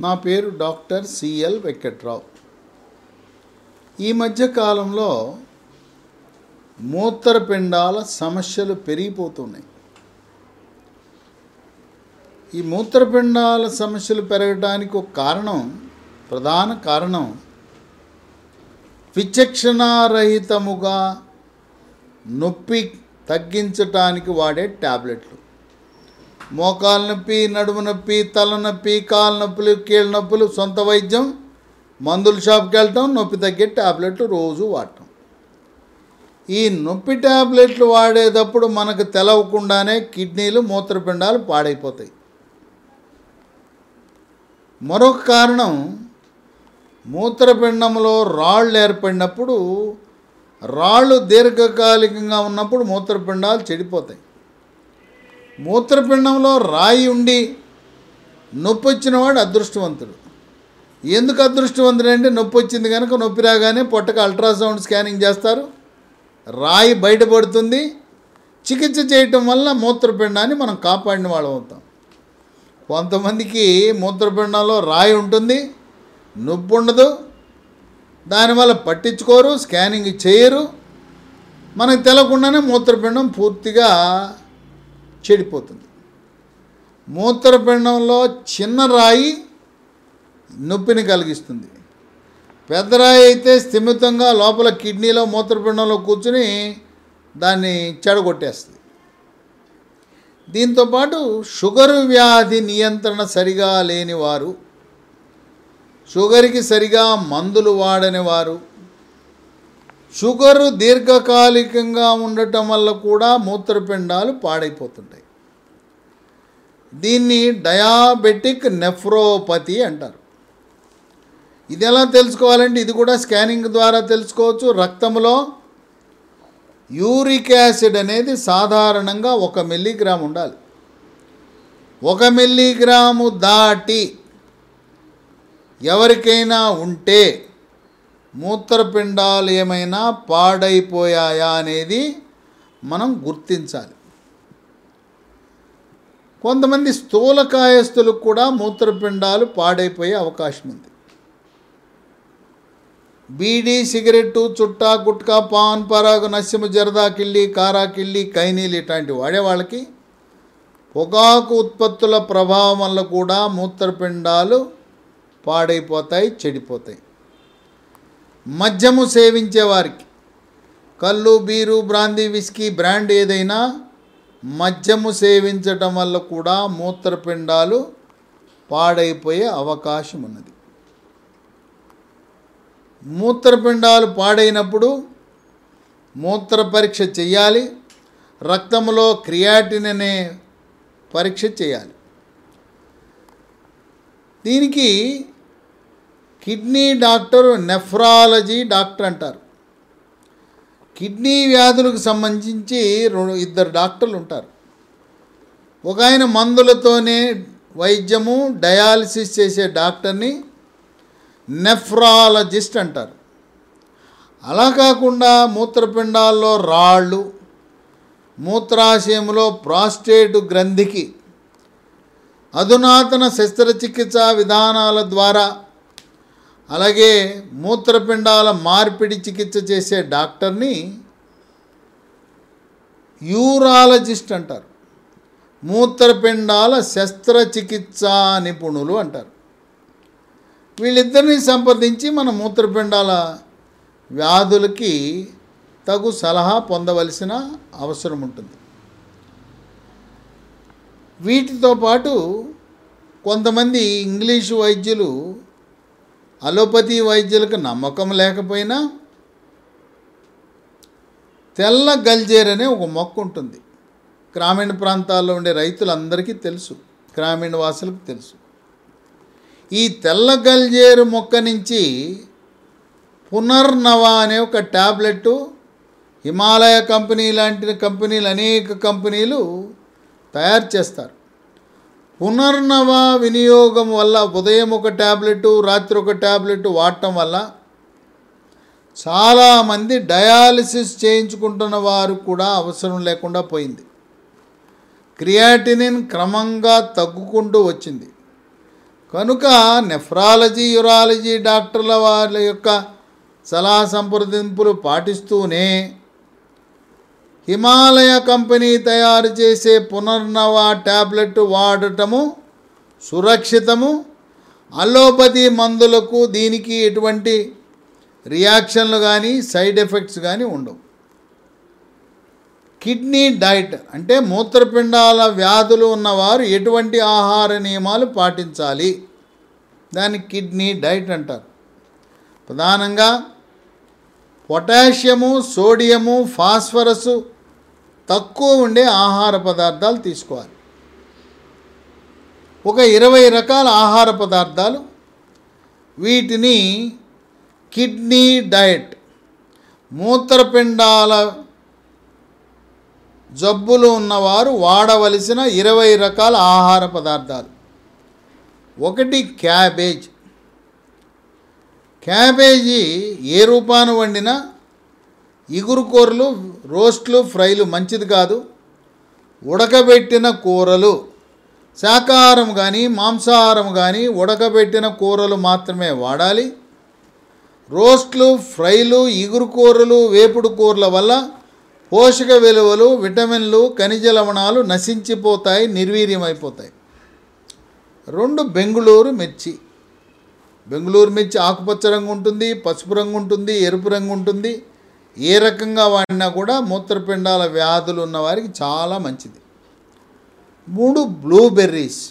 నా పేరు doctor CL Venkatrao. ఈ మధ్య కాలంలో మూత్రపిండాల సమస్యలు పెరిగిపోతున్నాయి. ఈ మూత్రపిండాల సమస్యలు పెరగడానికి ఒక కారణం ప్రధాన కారణం విచక్షణారహితముగా నొప్పి తగ్గించటానికి వాడే ట్యాబ్లెట్లు మోకాలు నొప్పి నడుము నొప్పి తలనొప్పి కాలు నొప్పులు కీళ్ళ నొప్పులు సొంత వైద్యం మందుల షాప్కి వెళ్ళటం నొప్పి తగ్గే ట్యాబ్లెట్లు రోజు వాడటం ఈ నొప్పి ట్యాబ్లెట్లు వాడేటప్పుడు మనకు తెలవకుండానే కిడ్నీలు మూత్రపిండాలు పాడైపోతాయి. మరొక కారణం మూత్రపిండంలో రాళ్ళు ఏర్పడినప్పుడు రాళ్ళు దీర్ఘకాలికంగా ఉన్నప్పుడు మూత్రపిండాలు చెడిపోతాయి. మూత్రపిండంలో రాయి ఉండి నొప్పి వచ్చినవాడు అదృష్టవంతుడు. ఎందుకు అదృష్టవంతుడు అంటే నొప్పి వచ్చింది కనుక నొప్పి రాగానే పొట్టకు అల్ట్రాసౌండ్ స్కానింగ్ చేస్తారు. రాయి బయటపడుతుంది. చికిత్స చేయటం వల్ల మూత్రపిండాన్ని మనం కాపాడిన వాళ్ళం అవుతాం. కొంతమందికి మూత్రపిండంలో రాయి ఉంటుంది నొప్పి ఉండదు. దానివల్ల పట్టించుకోరు స్కానింగ్ చేయరు. మనకు తెలకుండానే మూత్రపిండం పూర్తిగా చెడిపోతుంది. మూత్రపిండంలో చిన్న రాయి నొప్పిని కలిగిస్తుంది. పెద్ద రాయి అయితే స్థిమితంగా లోపల కిడ్నీలో మూత్రపిండంలో కూర్చుని దాన్ని చెడగొట్టేస్తుంది. దీంతోపాటు షుగర్ వ్యాధి నియంత్రణ సరిగా లేని వారు షుగర్కి సరిగా మందులు వాడని వారు షుగరు దీర్ఘకాలికంగా ఉండటం వల్ల కూడా మూత్రపిండాలు పాడైపోతుంటాయి. దీన్ని డయాబెటిక్ నెఫ్రోపతి అంటారు. ఇది ఎలా తెలుసుకోవాలంటే ఇది కూడా స్కానింగ్ ద్వారా తెలుసుకోవచ్చు. రక్తంలో యూరిక్ యాసిడ్ అనేది సాధారణంగా ఒక మిల్లీగ్రామ్ ఉండాలి. ఒక మిల్లీగ్రాము దాటి ఎవరికైనా ఉంటే మూత్రపిండాలు ఏమైనా పాడైపోయాయా అనేది మనం గుర్తించాలి. కొంతమంది స్థూలకాయస్థులకు కూడా మూత్రపిండాలు పాడైపోయే అవకాశం ఉంది. బీడీ సిగరెట్టు చుట్టా గుట్కా పాన్ పరాగు నస్యము జరదా కిళ్ళి కారా కిళ్ళి కైనీలు ఇట్లాంటివి వాడేవాళ్ళకి పొగాకు ఉత్పత్తుల ప్రభావం వల్ల కూడా మూత్రపిండాలు పాడైపోతాయి చెడిపోతాయి. మద్యము సేవించే వారికి కళ్ళు బీరు బ్రాందీ విస్కీ బ్రాండ్ ఏదైనా మద్యము సేవించటం వల్ల కూడా మూత్రపిండాలు పాడైపోయే అవకాశం ఉన్నది మూత్రపిండాలు పాడైనప్పుడు మూత్ర పరీక్ష చేయాలి రక్తంలో క్రియాటిన్ అనే పరీక్ష చేయాలి దీనికి కిడ్నీ డాక్టర్ నెఫ్రాలజీ డాక్టర్ అంటారు. కిడ్నీ వ్యాధులకు సంబంధించి రెండు ఇద్దరు డాక్టర్లు ఉంటారు. ఒక ఆయన మందులతోనే వైద్యము డయాలసిస్ చేసే డాక్టర్ని నెఫ్రాలజిస్ట్ అంటారు. అలా కాకుండా మూత్రపిండాల్లో రాళ్ళు మూత్రాశయంలో ప్రాస్టేట్ గ్రంథికి అధునాతన శస్త్రచికిత్సా విధానాల ద్వారా అలాగే మూత్రపిండాల మార్పిడి చికిత్స చేసే డాక్టర్ని యూరాలజిస్ట్ అంటారు. మూత్రపిండాల శస్త్రచికిత్సా నిపుణులు అంటారు. వీళ్ళిద్దరిని సంప్రదించి మన మూత్రపిండాల వ్యాధులకి తగు సలహా పొందవలసిన అవసరం ఉంటుంది. వీటితో పాటు కొంతమంది ఇంగ్లీషు వైద్యులు అలోపతి వైద్యులకు నమ్మకం లేకపోయినా తెల్ల గల్జేర్ అనే ఒక మొక్క ఉంటుంది. గ్రామీణ ప్రాంతాల్లో ఉండే రైతులందరికీ తెలుసు. గ్రామీణ వాసులకు తెలుసు. ఈ తెల్ల గల్జేరు మొక్క నుంచి పునర్నవ అనే ఒక ట్యాబ్లెట్ హిమాలయ కంపెనీ లాంటి కంపెనీలు అనేక కంపెనీలు తయారు చేస్తారు. పునర్నవ వినియోగం వల్ల ఉదయం ఒక ట్యాబ్లెట్ రాత్రి ఒక ట్యాబ్లెట్ వాడటం వల్ల చాలామంది డయాలసిస్ చేయించుకుంటున్న వారు కూడా అవసరం లేకుండా పోయింది. క్రియాటినిన్ క్రమంగా తగ్గుకుంటూ వచ్చింది. కనుక నెఫ్రాలజీ యురాలజీ డాక్టర్ల వాళ్ళ యొక్క సలహా సంప్రదింపులు పాటిస్తూనే హిమాలయ కంపెనీ తయారు చేసే పునర్నవ ట్యాబ్లెట్ వాడటము సురక్షితము. అలోపతి మందులకు దీనికి ఎటువంటి రియాక్షన్లు కానీ సైడ్ ఎఫెక్ట్స్ కానీ ఉండవు. కిడ్నీ డైట్ అంటే మూత్రపిండాల వ్యాధులు ఉన్నవారు ఎటువంటి ఆహార నియమాలు పాటించాలి? దాన్ని కిడ్నీ డైట్ అంటారు. ప్రధానంగా పొటాషియము సోడియము ఫాస్ఫరస్ తక్కువ ఉండే ఆహార పదార్థాలు తీసుకోవాలి. ఒక ఇరవై రకాల ఆహార పదార్థాలు వీటిని కిడ్నీ డైట్ మూత్రపిండాల జబ్బులు ఉన్నవారు వాడవలసిన ఇరవై రకాల ఆహార పదార్థాలు. ఒకటి క్యాబేజ్. క్యాబేజీ ఏ రూపాన వండినా ఇగురు కూరలు రోస్ట్లు ఫ్రైలు మంచిది కాదు. ఉడకబెట్టిన కూరలు శాకాహారం కానీ మాంసాహారం కానీ ఉడకబెట్టిన కూరలు మాత్రమే వాడాలి. రోస్ట్లు ఫ్రైలు ఇగురు కూరలు వేపుడు కూరల వల్ల పోషక విలువలు విటమిన్లు ఖనిజ లవణాలు నశించిపోతాయి నిర్వీర్యమైపోతాయి. రెండు బెంగుళూరు మిర్చి. బెంగుళూరు మిర్చి ఆకుపచ్చ రంగు ఉంటుంది పసుపు రంగు ఉంటుంది ఎరుపు రంగు ఉంటుంది. ఏ రకంగా వాడినా కూడా మూత్రపిండాల వ్యాధులు ఉన్న వారికి చాలా మంచిది. మూడు బ్లూబెర్రీస్.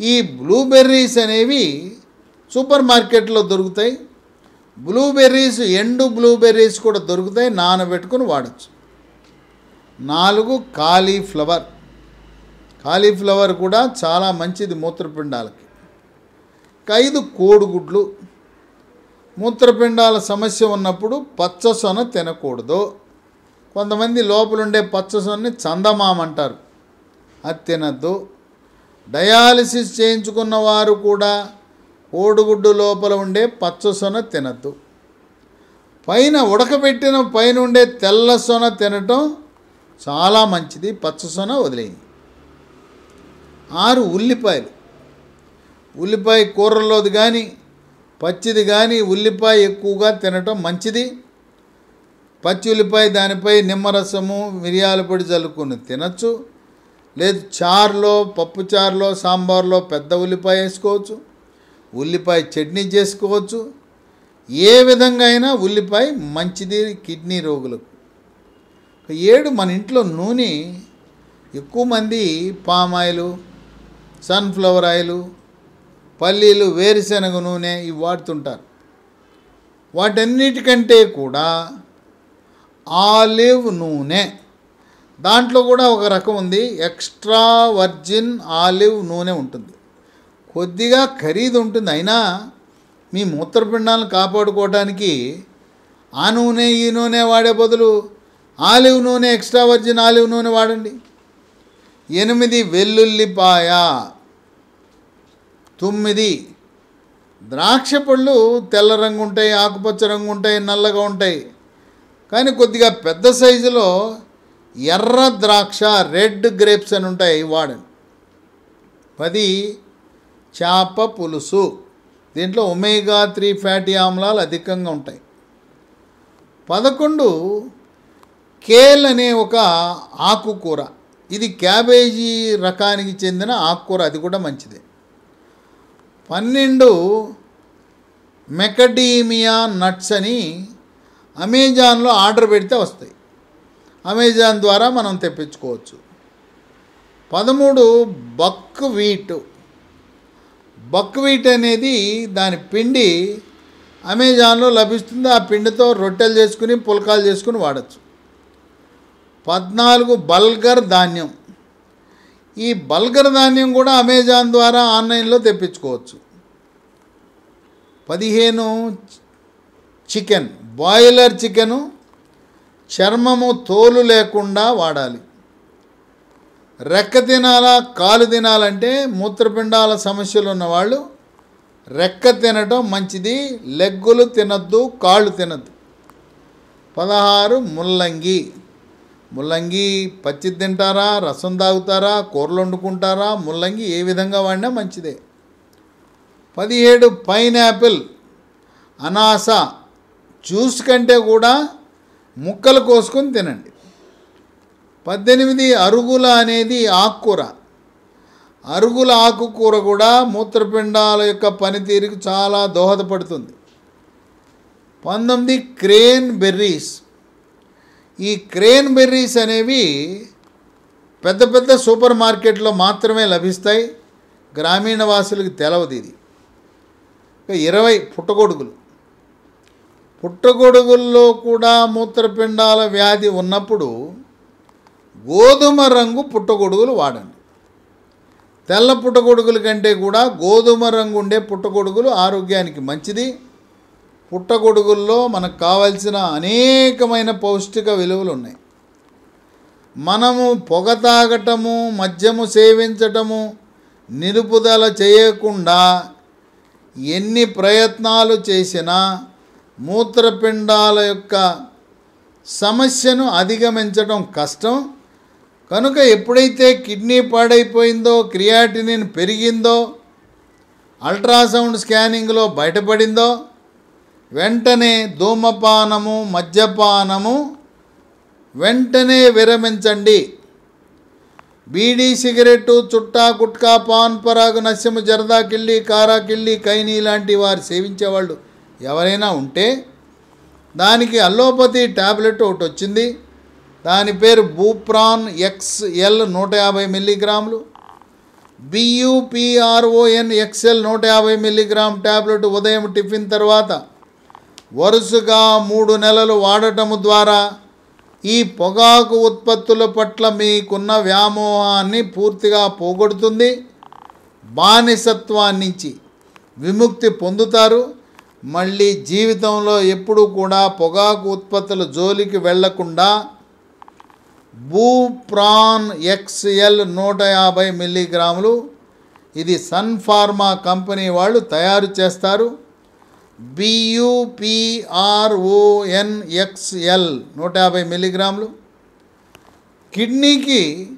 ఈ బ్లూబెర్రీస్ అనేవి సూపర్ మార్కెట్లో దొరుకుతాయి. బ్లూబెర్రీస్ ఎండు బ్లూబెర్రీస్ కూడా దొరుకుతాయి. నానబెట్టుకుని వాడచ్చు. నాలుగు కాలీఫ్లవర్. కాలీఫ్లవర్ కూడా చాలా మంచిది మూత్రపిండాలకి. ఐదు కోడిగుడ్లు. మూత్రపిండాల సమస్య ఉన్నప్పుడు పచ్చసొన తినకూడదు. కొంతమంది లోపలుండే పచ్చసొన్ని చందమామ అంటారు. అది తినద్దు. డయాలసిస్ చేయించుకున్న వారు కూడా కోడిగుడ్డు లోపల ఉండే పచ్చసొన తినద్దు. పైన ఉడకబెట్టిన పైన ఉండే తెల్ల సొన తినటం చాలా మంచిది. పచ్చసొన వదిలేయండి ఆరు ఉల్లిపాయలు. ఉల్లిపాయ కూరల్లోది కానీ పచ్చిది కానీ ఉల్లిపాయ ఎక్కువగా తినటం మంచిది. పచ్చి ఉల్లిపాయ దానిపై నిమ్మరసము మిరియాల పొడి చల్లుకొని తినచ్చు. లేదు చారులో పప్పు చారులో సాంబార్లో పెద్ద ఉల్లిపాయ వేసుకోవచ్చు. ఉల్లిపాయ చట్నీ చేసుకోవచ్చు. ఏ విధంగా అయినా ఉల్లిపాయ మంచిది కిడ్నీ రోగులకు. ఏడు మన ఇంట్లో నూనె ఎక్కువ మంది పామ్ ఆయిల్ సన్ఫ్లవర్ ఆయిలు పల్లీలు వేరుశనగ నూనె ఇవి వాడుతుంటారు. వాటన్నిటికంటే కూడా ఆలివ్ నూనె. దాంట్లో కూడా ఒక రకం ఉంది ఎక్స్ట్రా వర్జిన్ ఆలివ్ నూనె ఉంటుంది. కొద్దిగా ఖరీదు ఉంటుంది అయినా మీ మూత్రపిండాలను కాపాడుకోవడానికి ఆ నూనె ఈ నూనె వాడే బదులు ఆలివ్ నూనె ఎక్స్ట్రా వర్జిన్ ఆలివ్ నూనె వాడండి. ఎనిమిది వెల్లుల్లిపాయ. తొమ్మిది. ద్రాక్ష పళ్ళు తెల్ల రంగు ఉంటాయి ఆకుపచ్చ రంగు ఉంటాయి నల్లగా ఉంటాయి. కానీ కొద్దిగా పెద్ద సైజులో ఎర్ర ద్రాక్ష రెడ్ గ్రేప్స్ అని ఉంటాయి ఇవి వాడండి పది చేప పులుసు. దీంట్లో ఒమేగా త్రీ ఫ్యాటీ ఆమ్లాలు అధికంగా ఉంటాయి. పదకొండు కేల్ అనే ఒక ఆకుకూర. ఇది క్యాబేజీ రకానికి చెందిన ఆకుకూర అది కూడా మంచిదే. పన్నెండు మెకడీమియా నట్స్ అని అమెజాన్లో ఆర్డర్ పెడితే వస్తాయి. అమెజాన్ ద్వారా మనం తెప్పించుకోవచ్చు. పదమూడు బక్ వీట్. బక్ వీట్ అనేది దాని పిండి అమెజాన్లో లభిస్తుంది. ఆ పిండితో రొట్టెలు చేసుకుని పుల్కాలు చేసుకుని వాడచ్చు. పద్నాలుగు బల్గర్ ధాన్యం. ఈ బల్గర్ ధాన్యం కూడా అమెజాన్ ద్వారా ఆన్లైన్లో తెప్పించుకోవచ్చు. పదిహేను చికెన్ బాయిలర్ చికెను చర్మము తోలు లేకుండా వాడాలి. రెక్క తినాలా కాలు తినాలంటే మూత్రపిండాల సమస్యలు ఉన్నవాళ్ళు రెక్క తినటం మంచిది లెగ్గులు తినద్దు కాళ్ళు తినద్దు. పదహారు ముల్లంగి. ముల్లంగి పచ్చి తింటారా రసం తాగుతారా కూరలు వండుకుంటారా ముల్లంగి ఏ విధంగా వాడినా మంచిదే. పదిహేడు పైనాపిల్ అనాస జ్యూస్ కంటే కూడా ముక్కలు కోసుకొని తినండి. పద్దెనిమిది అరుగుల అనేది ఆకుకూర. అరుగుల ఆకుకూర కూడా మూత్రపిండాల యొక్క పనితీరుకు చాలా దోహదపడుతుంది. పంతొమ్మిది క్రేన్ బెర్రీస్. ఈ క్రేన్ బెర్రీస్ అనేవి పెద్ద పెద్ద సూపర్ మార్కెట్లో మాత్రమే లభిస్తాయి. గ్రామీణ వాసులకు తెలవదు ఇది. ఇరవై పుట్టగొడుగులు. పుట్టగొడుగుల్లో కూడా మూత్రపిండాల వ్యాధి ఉన్నప్పుడు గోధుమ రంగు పుట్టగొడుగులు వాడండి. తెల్ల పుట్టగొడుగుల కంటే కూడా గోధుమ రంగు ఉండే పుట్టగొడుగులు ఆరోగ్యానికి మంచిది. పుట్టగొడుగుల్లో మనకు కావలసిన అనేకమైన పౌష్టిక విలువలు ఉన్నాయి మనము పొగ తాగటము మద్యము సేవించటము నిలుపుదల చేయకుండా ఎన్ని ప్రయత్నాలు చేసినా మూత్రపిండాల యొక్క సమస్యను అధిగమించడం కష్టం. కనుక ఎప్పుడైతే కిడ్నీ పాడైపోయిందో క్రియాటినిన్ పెరిగిందో అల్ట్రాసౌండ్ స్కానింగ్లో బయటపడిందో వెంటనే ధూమపానము మద్యపానము వెంటనే విరమించండి. బీడీ సిగరెట్టు చుట్టా గుట్కా పాన్ పరాగు నస్యము జరదా కిళ్ళి కారా కిళ్ళి కైనీ లాంటి వారు సేవించేవాళ్ళు ఎవరైనా ఉంటే దానికి అల్లోపతి ట్యాబ్లెట్ ఒకటి వచ్చింది. దాని పేరు బూప్రాన్ ఎక్స్ఎల్ నూట యాభై మిల్లీగ్రాములు బియుపిఆర్ఓఎన్ ఎక్స్ఎల్ నూట యాభై మిల్లీగ్రామ్ ట్యాబ్లెట్ ఉదయం టిఫిన్ తర్వాత వరుసగా మూడు నెలలు వాడటము ద్వారా ఈ పొగాకు ఉత్పత్తుల పట్ల మీకున్న వ్యామోహాన్ని పూర్తిగా పోగొడుతుంది. బానిసత్వాన్నించి విముక్తి పొందుతారు. మళ్ళీ జీవితంలో ఎప్పుడూ కూడా పొగాకు ఉత్పత్తుల జోలికి వెళ్ళకుండా బూప్రాన్ ఎక్స్ఎల్ నూట యాభై మిల్లీగ్రాములు ఇది సన్ ఫార్మా కంపెనీ వాళ్ళు తయారు చేస్తారు. బియుపిఆర్ఓఎన్ఎక్స్ఎల్ నూట యాభై మిల్లీగ్రాములు. కిడ్నీకి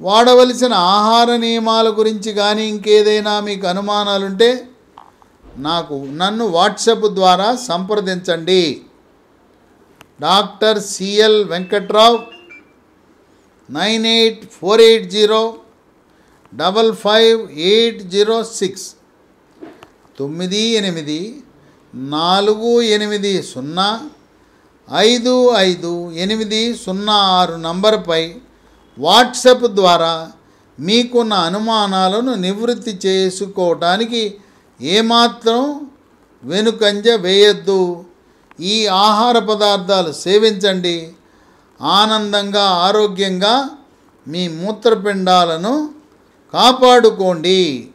వాడవలసిన ఆహార నియమాల గురించి కానీ ఇంకేదైనా మీకు అనుమానాలుంటే నాకు నన్ను వాట్సాప్ ద్వారా సంప్రదించండి. Doctor CL Venkatrao nine eight four eight zero double five eight zero six తొమ్మిది ఎనిమిది నాలుగు ఎనిమిది సున్నా ఐదు ఐదు ఎనిమిది సున్నా ఆరు నంబర్పై వాట్సాప్ ద్వారా మీకున్న అనుమానాలను నివృత్తి చేసుకోవటానికి ఏమాత్రం వెనుకంజ వేయొద్దు. ఈ ఆహార పదార్థాలు సేవించండి. ఆనందంగా ఆరోగ్యంగా మీ మూత్రపిండాలను కాపాడుకోండి.